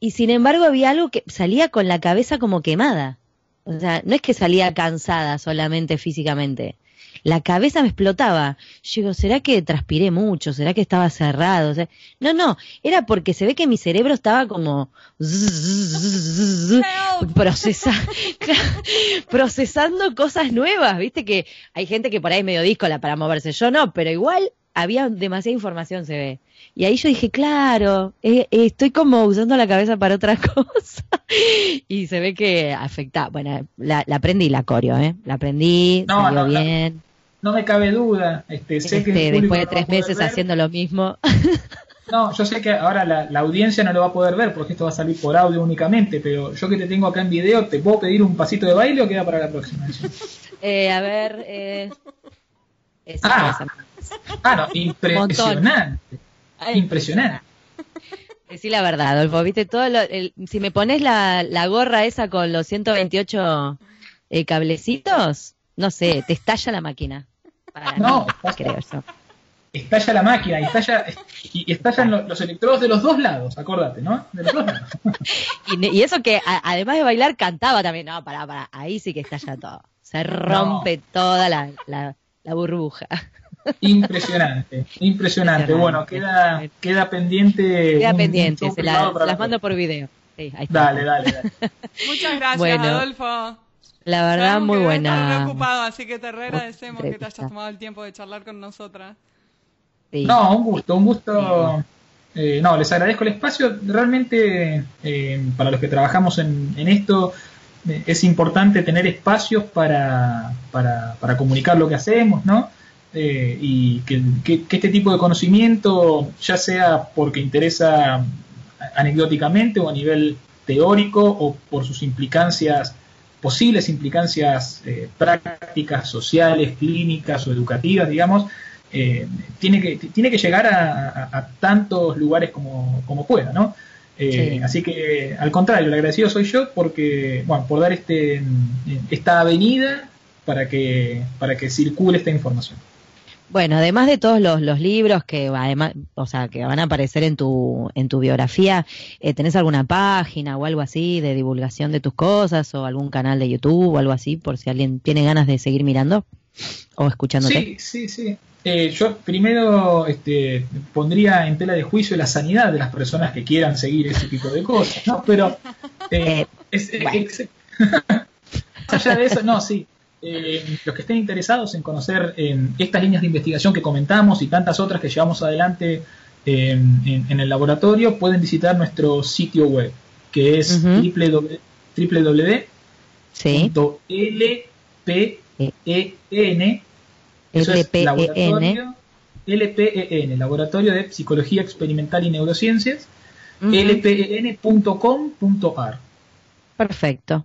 Y sin embargo había algo que salía con la cabeza como quemada. O sea, no es que salía cansada solamente físicamente, la cabeza me explotaba. Yo digo, ¿será que transpiré mucho? ¿Será que estaba cerrado? no, no, era porque se ve que mi cerebro estaba como *laughs* procesando cosas nuevas, viste que hay gente que por ahí medio díscola para moverse, yo no, pero igual había demasiada información, se ve. Y ahí yo dije, claro, eh, eh, estoy como usando la cabeza para otra *laughs* cosa. y se ve que afecta. Bueno, la, aprendí la coreo, ¿eh? La aprendí, salió bien. No, me cabe duda. Este, sé que este, después de tres meses haciendo lo mismo. *laughs* No, yo sé que ahora la, audiencia no lo va a poder ver porque esto va a salir por audio únicamente, pero yo que te tengo acá en video, ¿te puedo pedir un pasito de baile o queda para la próxima? *laughs* eh, a ver, eh... ah, ah, no, impresionante. Impresionante. Decí la verdad, Adolfo, viste todo si me pones la, la, gorra esa con los 128 eh, cablecitos, no sé, te estalla la máquina. No, creo eso. estalla la máquina y, estalla, y estallan los, electrodos de los dos lados, acordate, ¿no? De los dos lados. *laughs* y, eso que además de bailar cantaba también, no, para, para, ahí sí que estalla todo. Se rompe toda la, la, burbuja. Impresionante, impresionante. Bueno, queda, queda pendiente. Queda pendiente, se las mando por video. Sí, ahí está. Dale, dale, dale. Muchas gracias, Adolfo. La verdad, muy buena. Estás preocupado, así que te agradecemos que te hayas tomado el tiempo de charlar con nosotras. No, un gusto, un gusto. Eh, no, les agradezco el espacio. Realmente, eh, para los que trabajamos en, esto, eh, es importante tener espacios para, para, para, comunicar lo que hacemos, ¿no? y que, este tipo de conocimiento, ya sea porque interesa anecdóticamente o a nivel teórico o por sus implicancias, posibles implicancias prácticas, sociales, clínicas o educativas, digamos, eh, tiene, que, tiene que llegar a, tantos lugares como, como pueda, ¿no? Eh, así que, al contrario, el agradecido soy yo porque, bueno, por dar este, esta avenida para que, para que circule esta información. Bueno, además de todos los, los, libros que además, o sea, que van a aparecer en tu en tu biografía, eh, ¿tenés alguna página o algo así de divulgación de tus cosas o algún canal de YouTube o algo así por si alguien tiene ganas de seguir mirando o escuchándote? Sí, sí, sí. Eh, yo primero este, pondría en tela de juicio la sanidad de las personas que quieran seguir ese tipo de cosas, ¿no? Pero eh, *laughs* eh, *laughs* allá de eso, no, sí. Los que estén interesados en conocer estas líneas de investigación que comentamos y tantas otras que llevamos adelante en, el laboratorio, pueden visitar nuestro sitio web, que es uh LPEN. LPEN, Laboratorio de Psicología Experimental y Neurociencias, lpen.com.ar. Perfecto.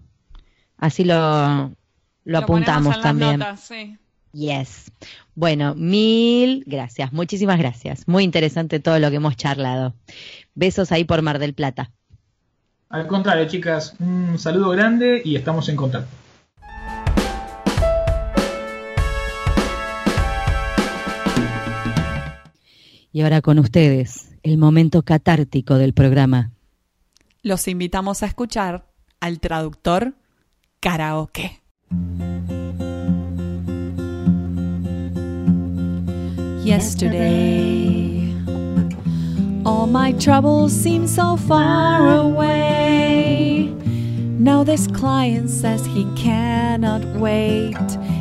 Así lo, lo, apuntamos también. Yes. Bueno, mil gracias, muchísimas gracias. Muy interesante todo lo que hemos charlado. Besos ahí por Mar del Plata. Al contrario, chicas, un saludo grande y estamos en contacto. Y ahora con ustedes, el momento catártico del programa. Los invitamos a escuchar al traductor karaoke. Yesterday, all my troubles seem so far away. Now this client says he cannot wait.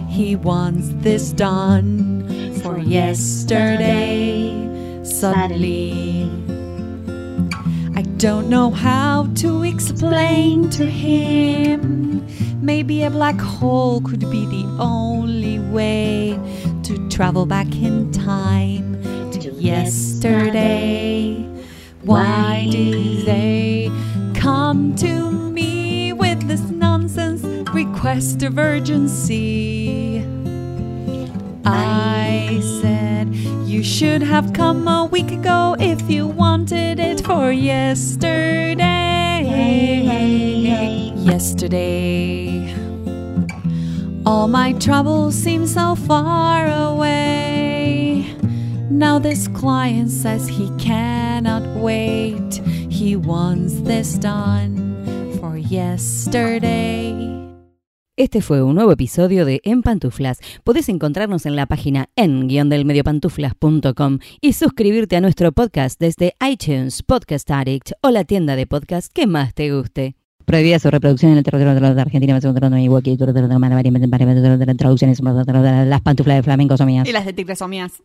He wants this done for yesterday suddenly. I don't know how to explain to him. Maybe a black hole could be the only way to travel back in time to yesterday. Why do they come to me with this nonsense request of urgency? I said, You should have come a week ago if you wanted it for yesterday. Yesterday. All my troubles seem so far away. Now this client says he cannot wait. He wants this done for yesterday. Este fue un nuevo episodio de En Pantuflas. Podés encontrarnos en la página en-mediopantuflas.com y suscribirte a nuestro podcast desde iTunes, Podcast Addict o la tienda de podcast que más te guste. Prohibida su reproducción en el territorio de Argentina, traducciones, las pantuflas de flamenco son mías. Y las de tigres son mías.